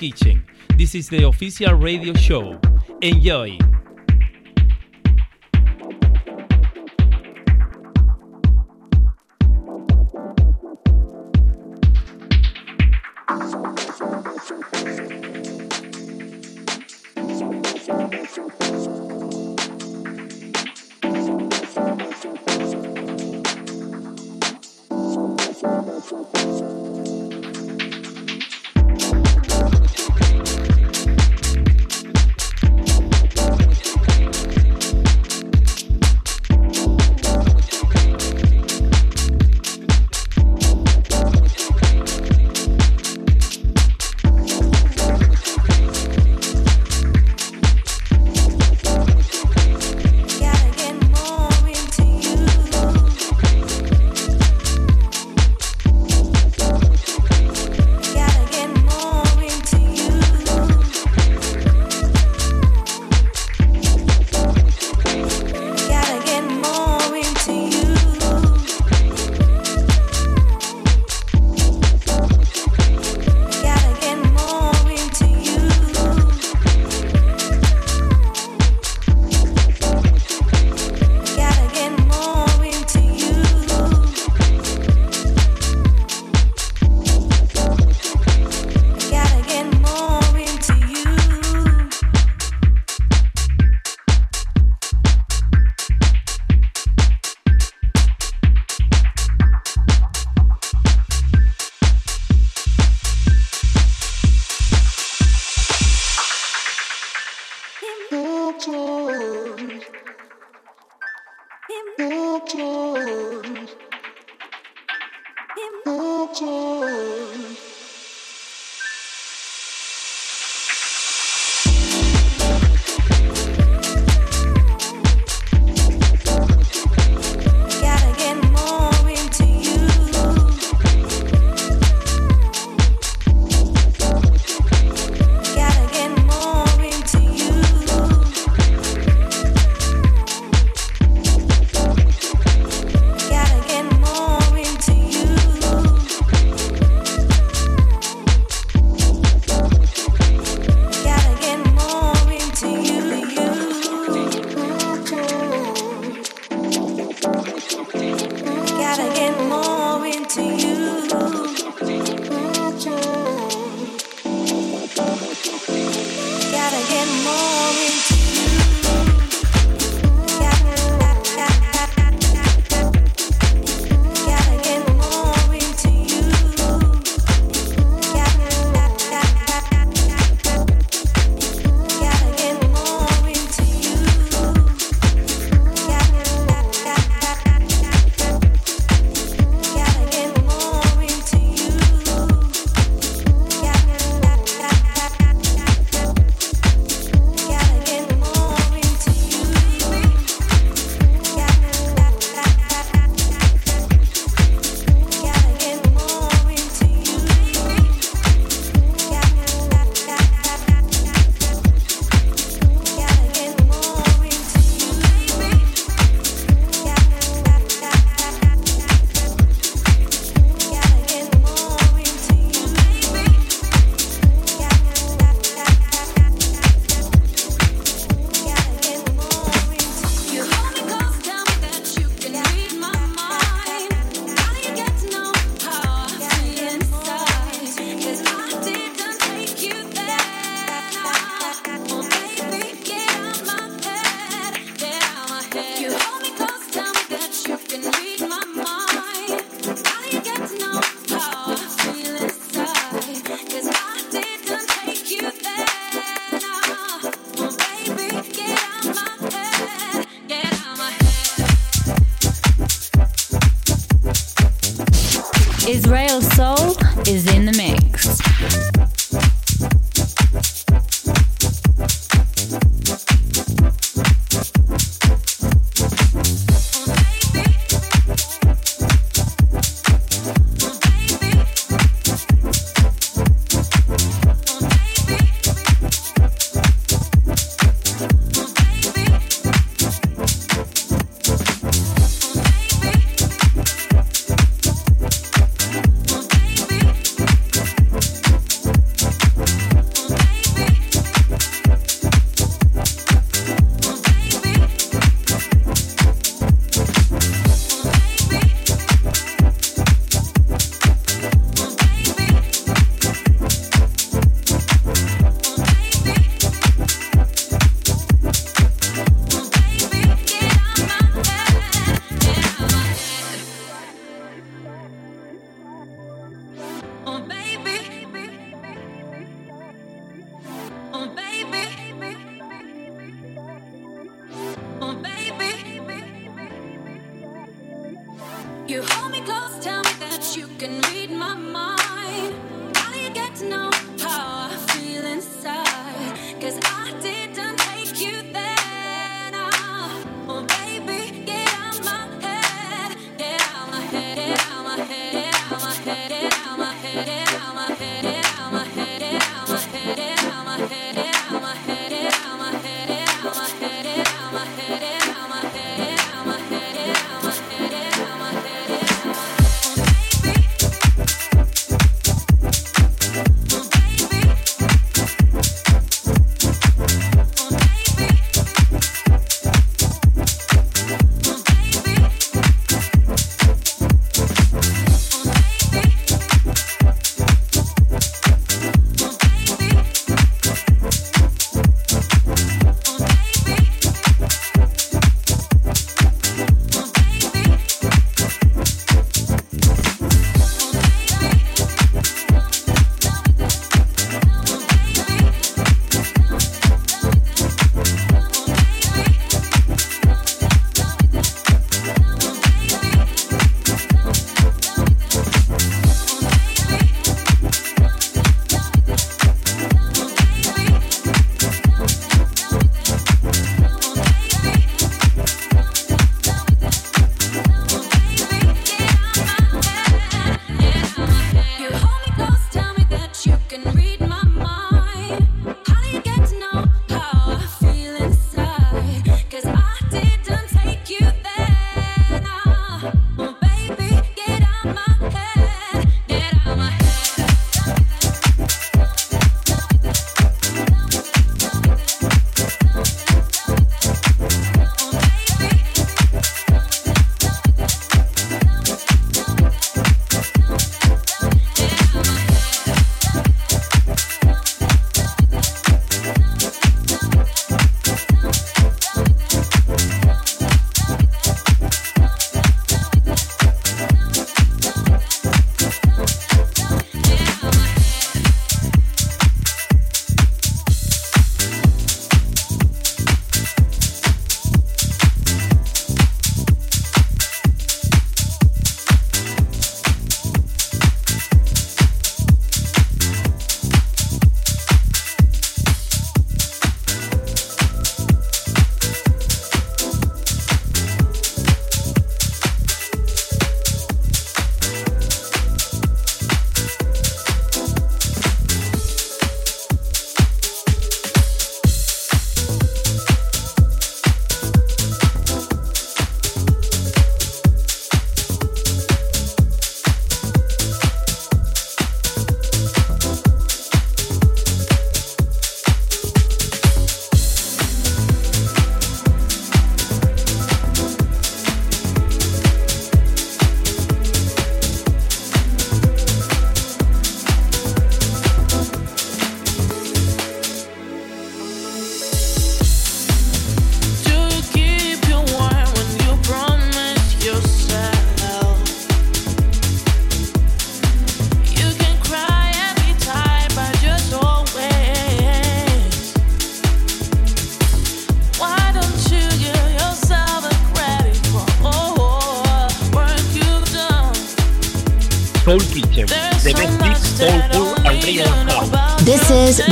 Kitchen. This is the official radio show. Enjoy!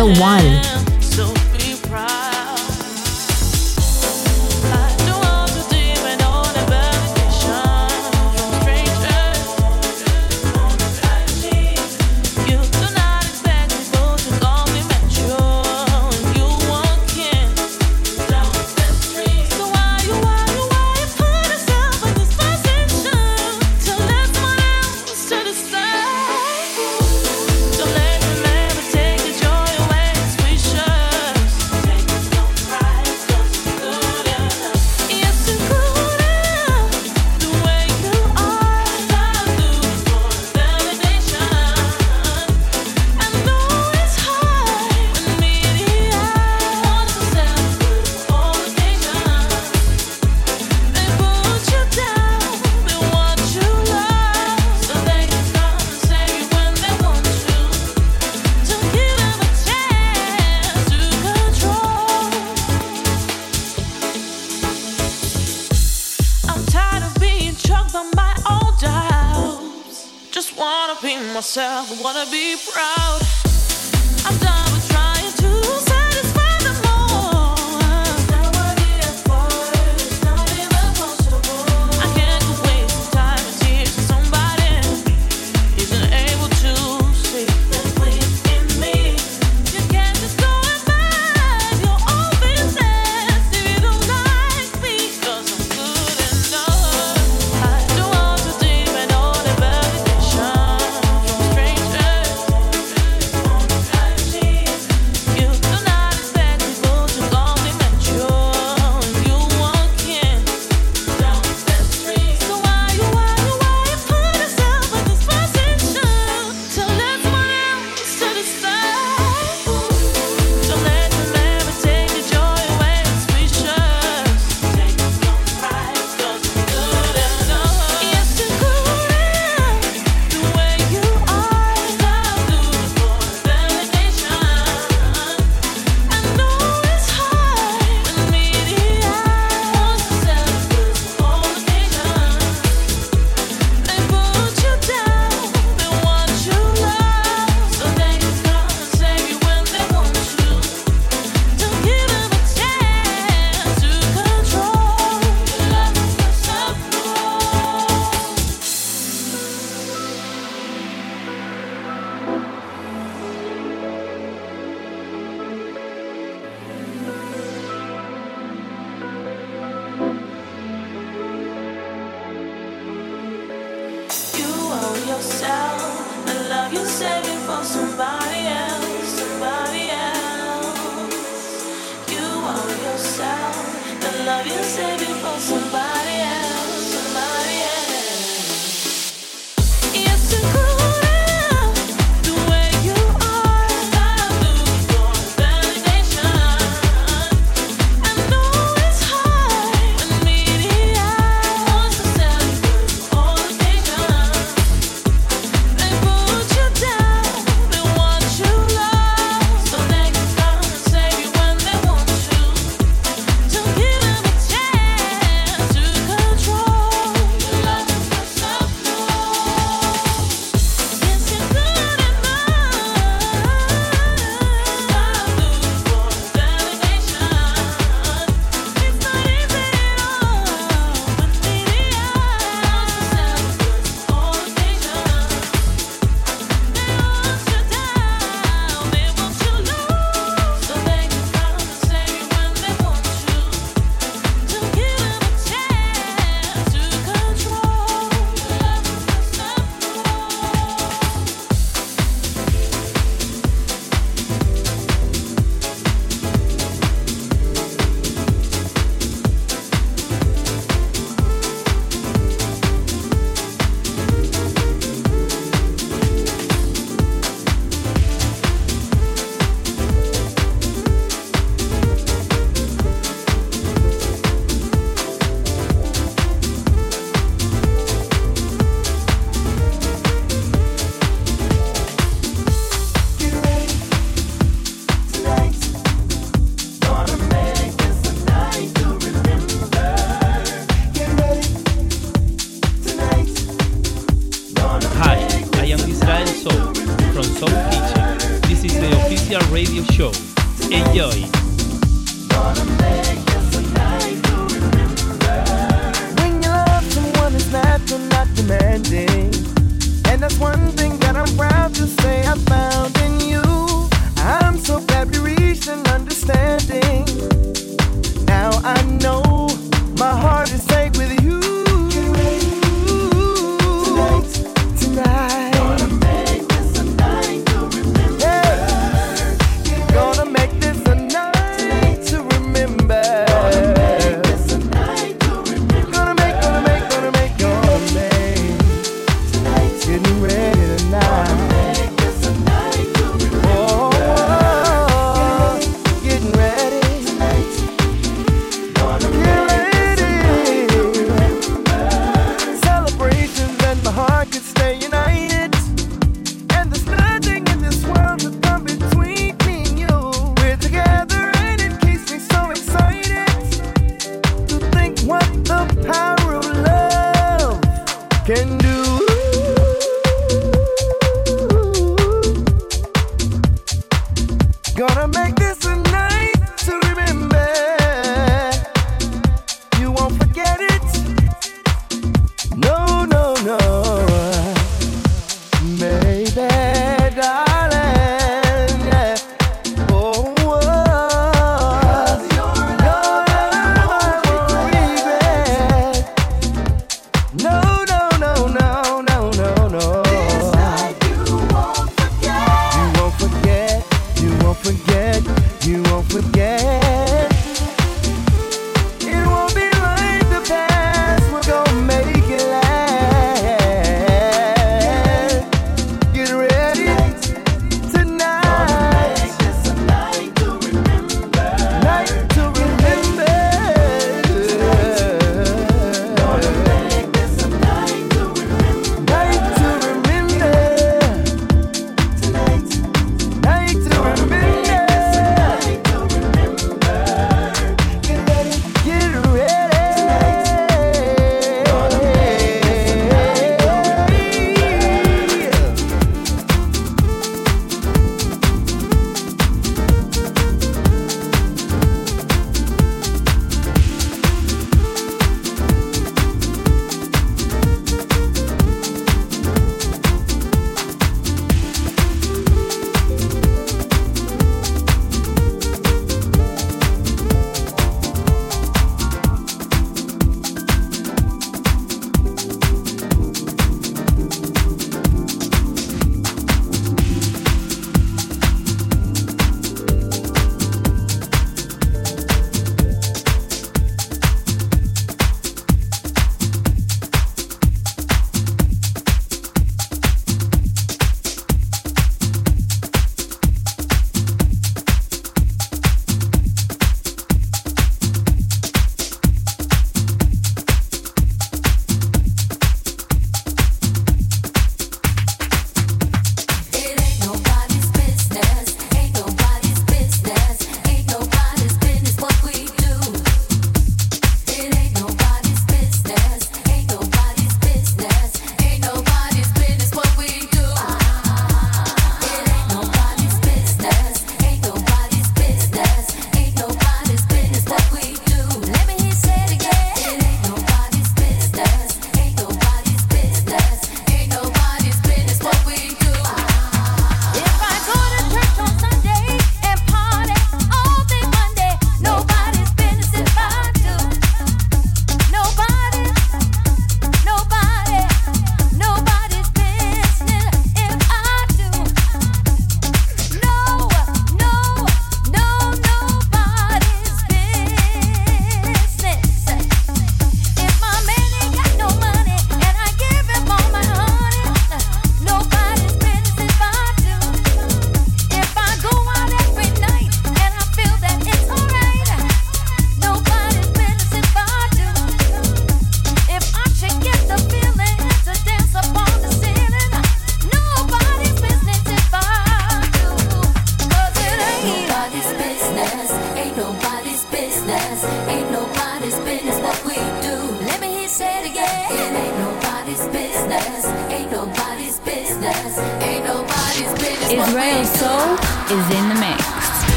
The One.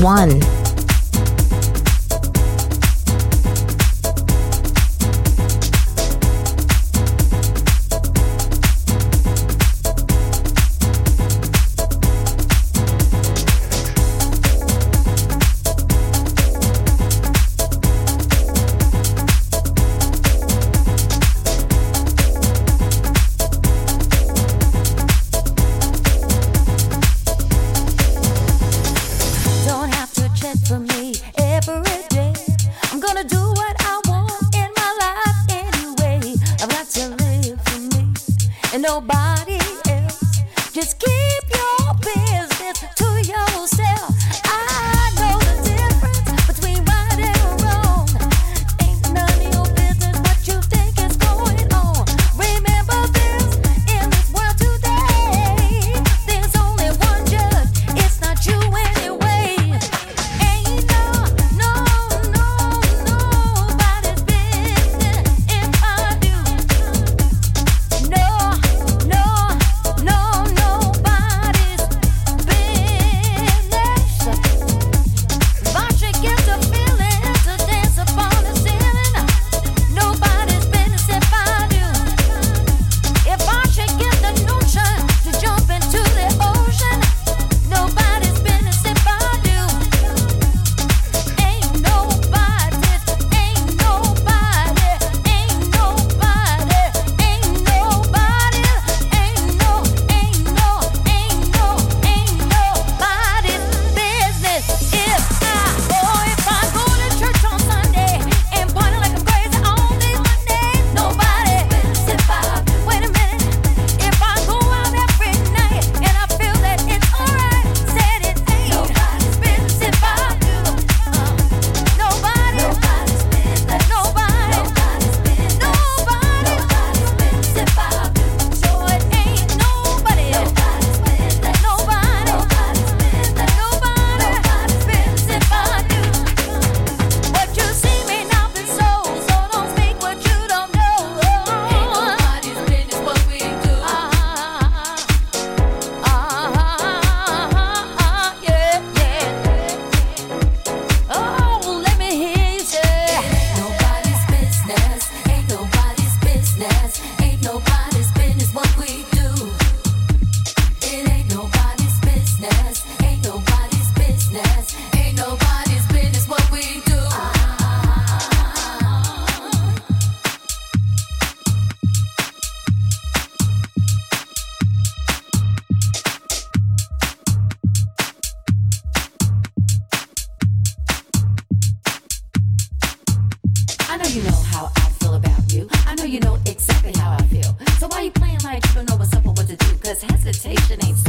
One. what's up or what to do. Cause hesitation ain't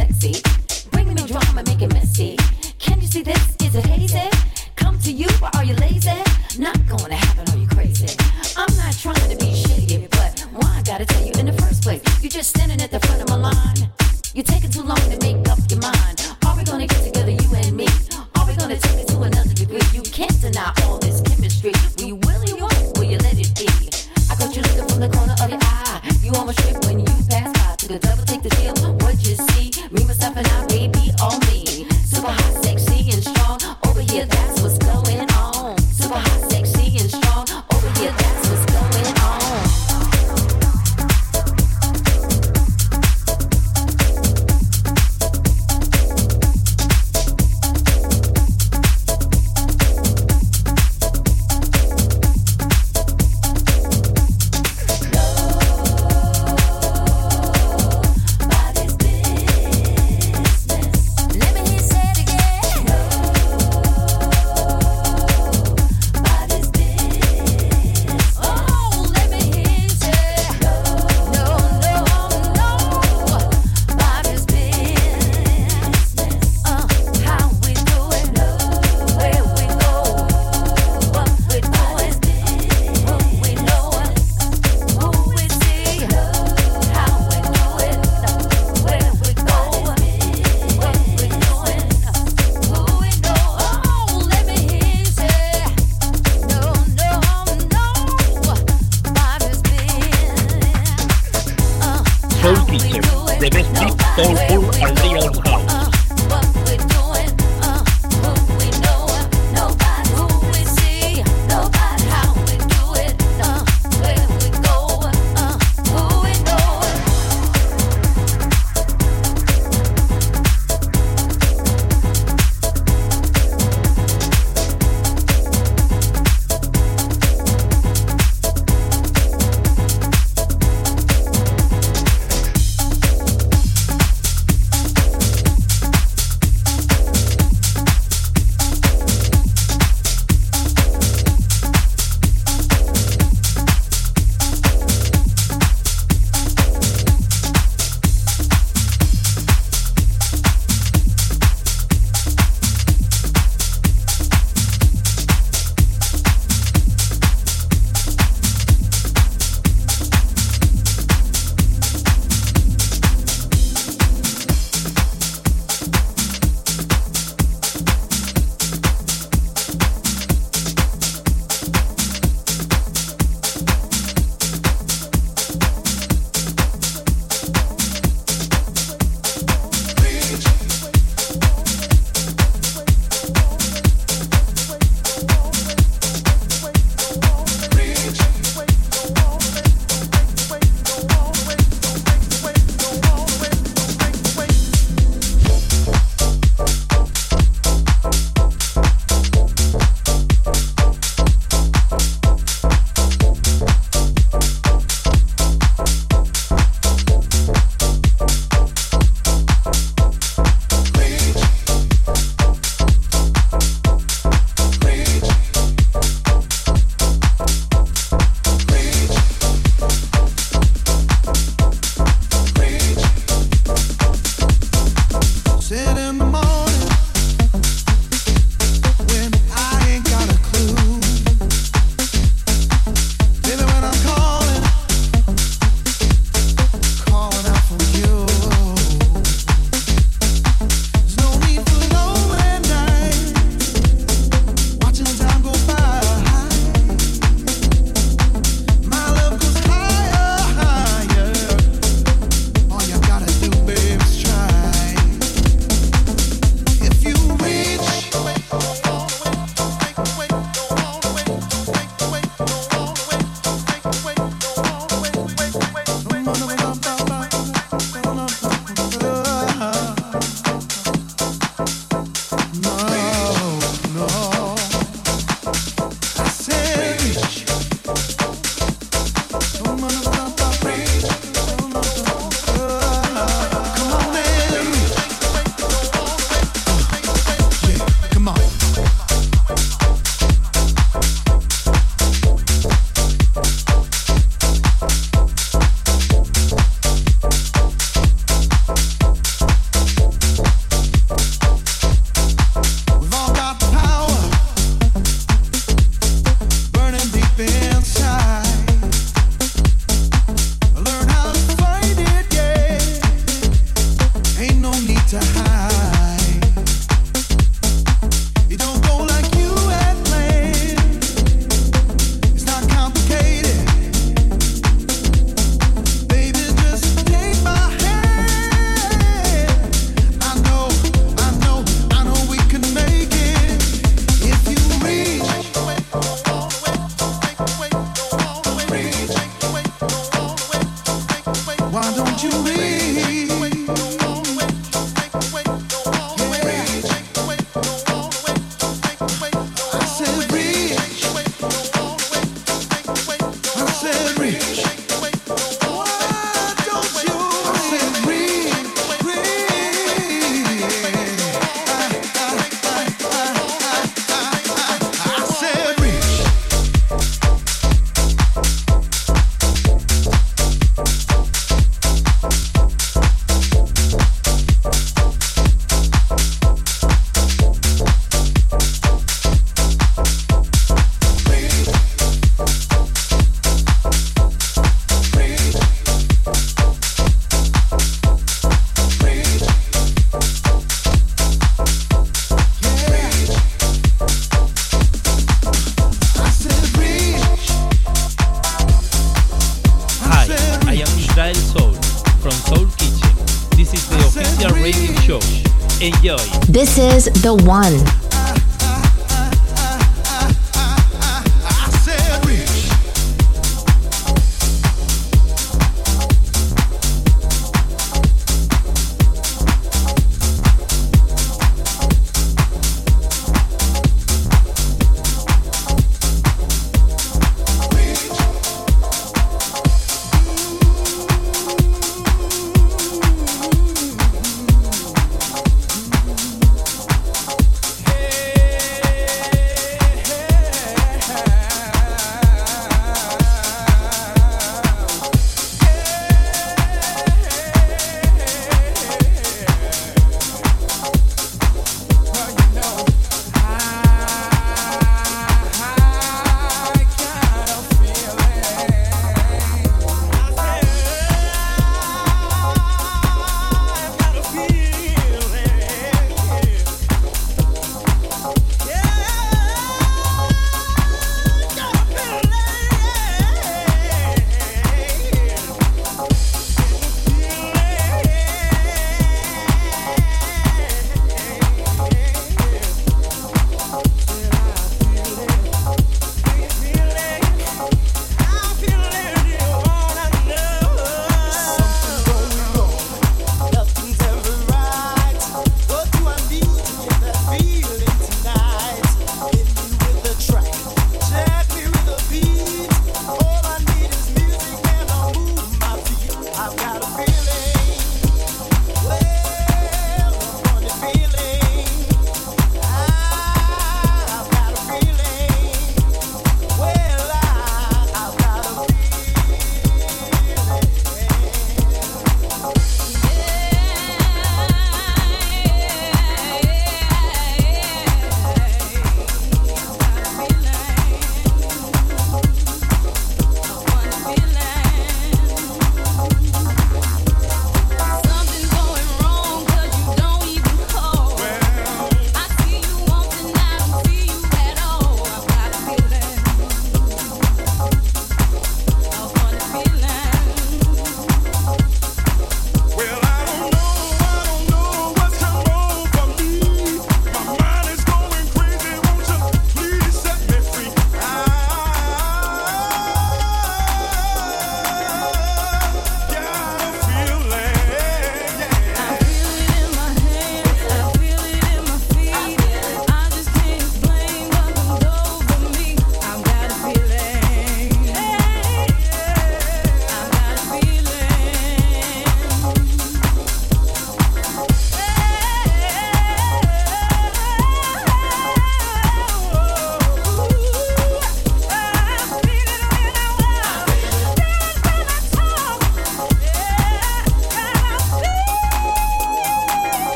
This is The One.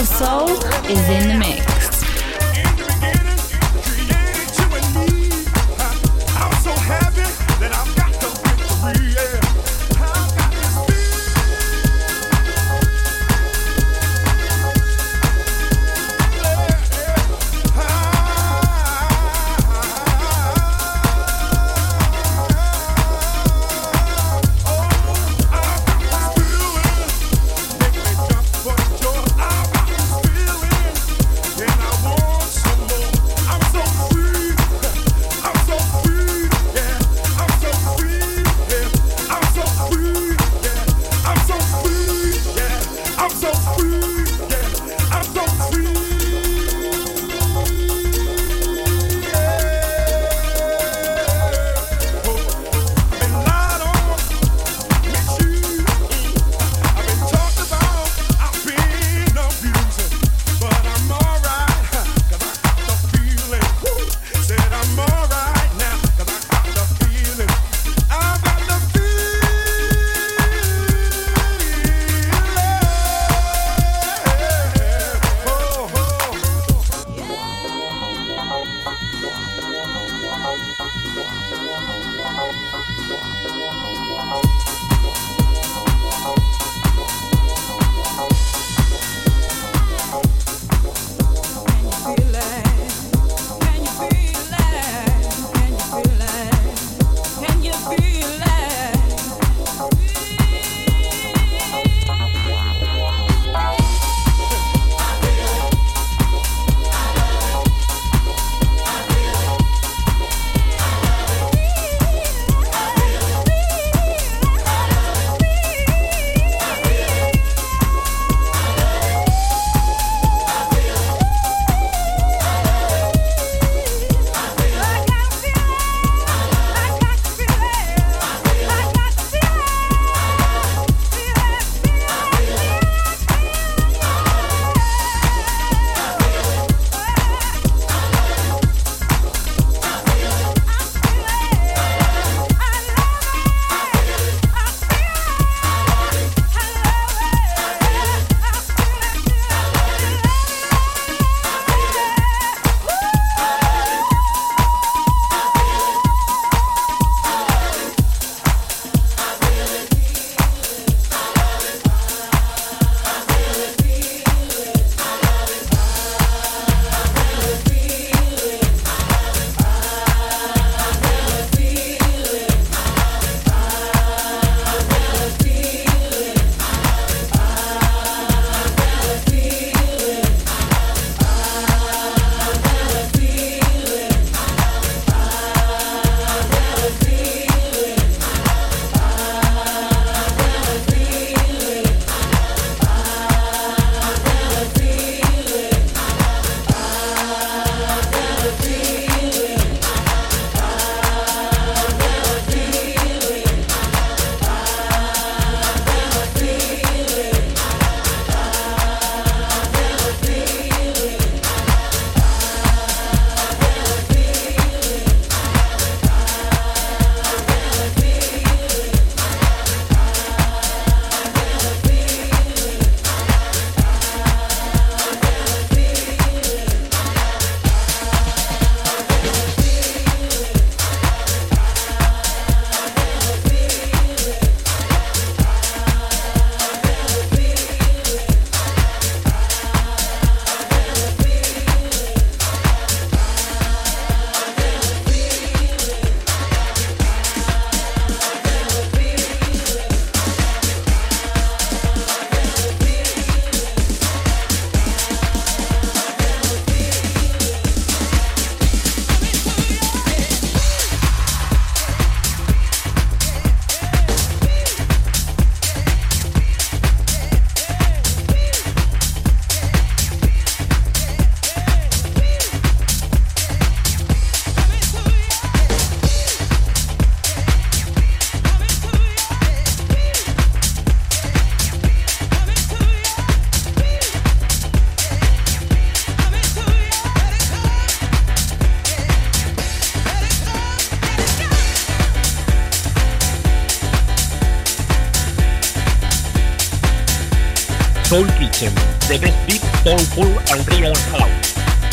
The soul is in the mix.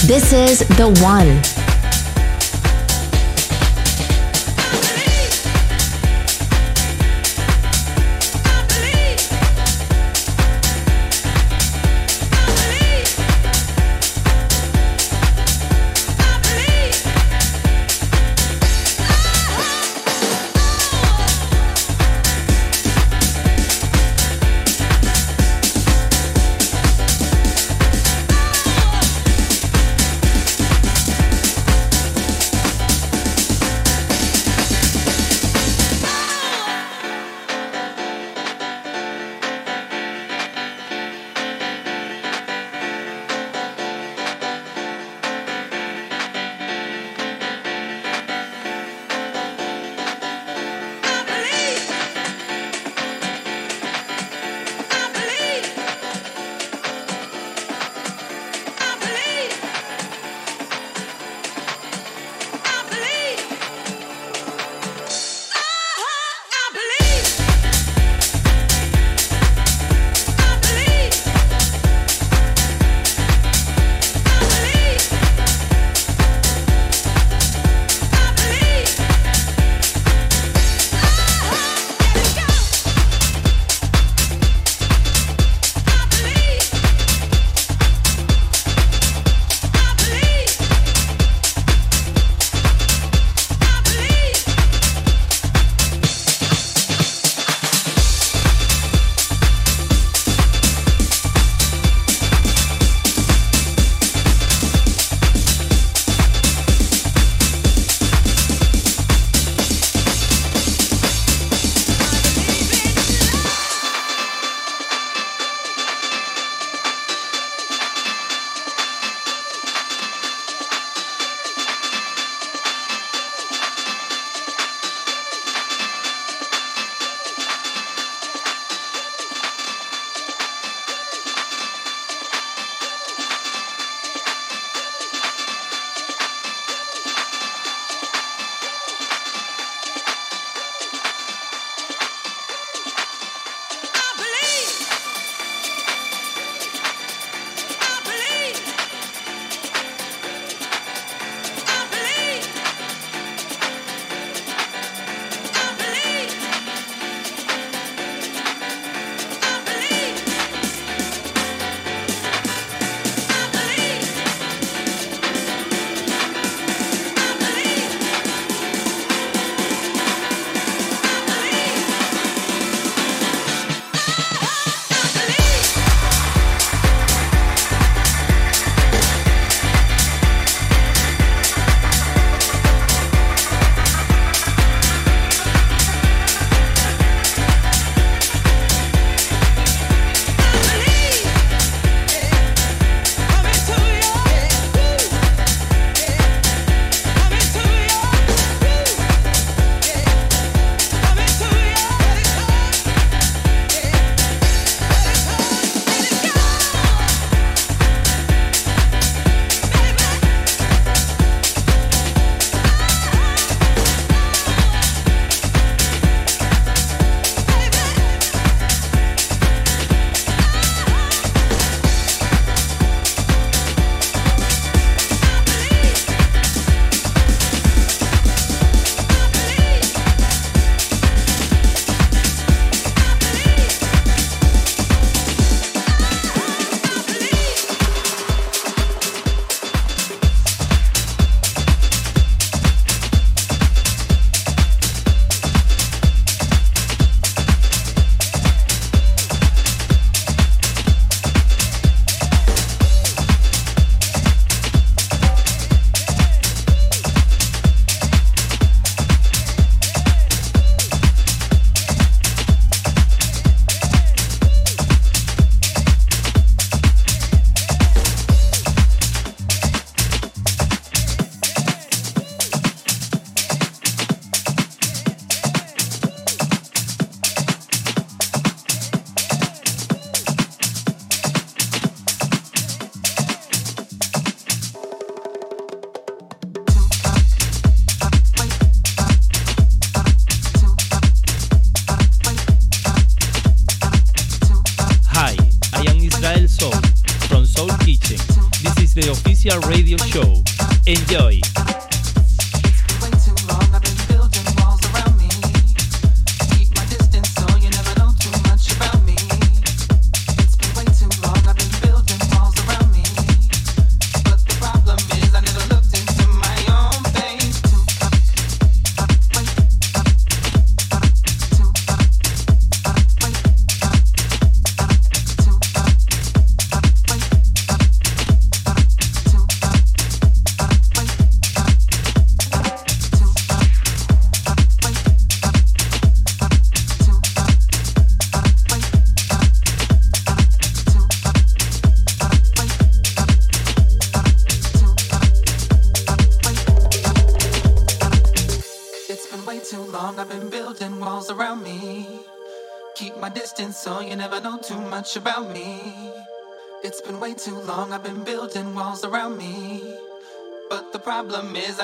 This is The One.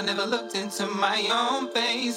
Never looked into my own face.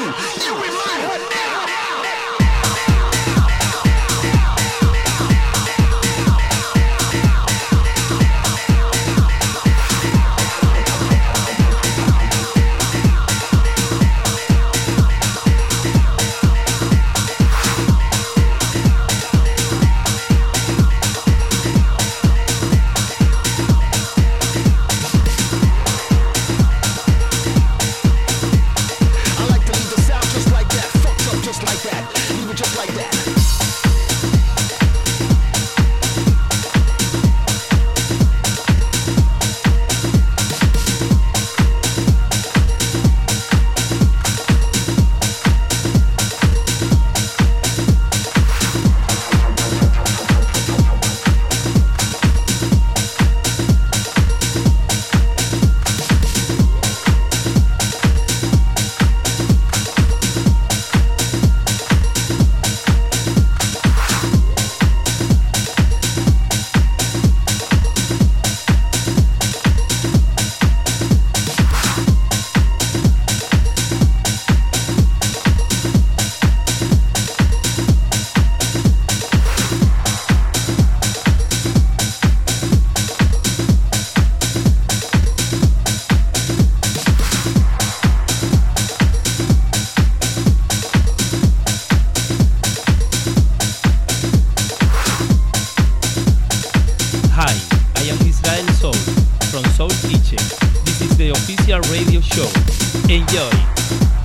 硬硬。This is the official radio show. Enjoy!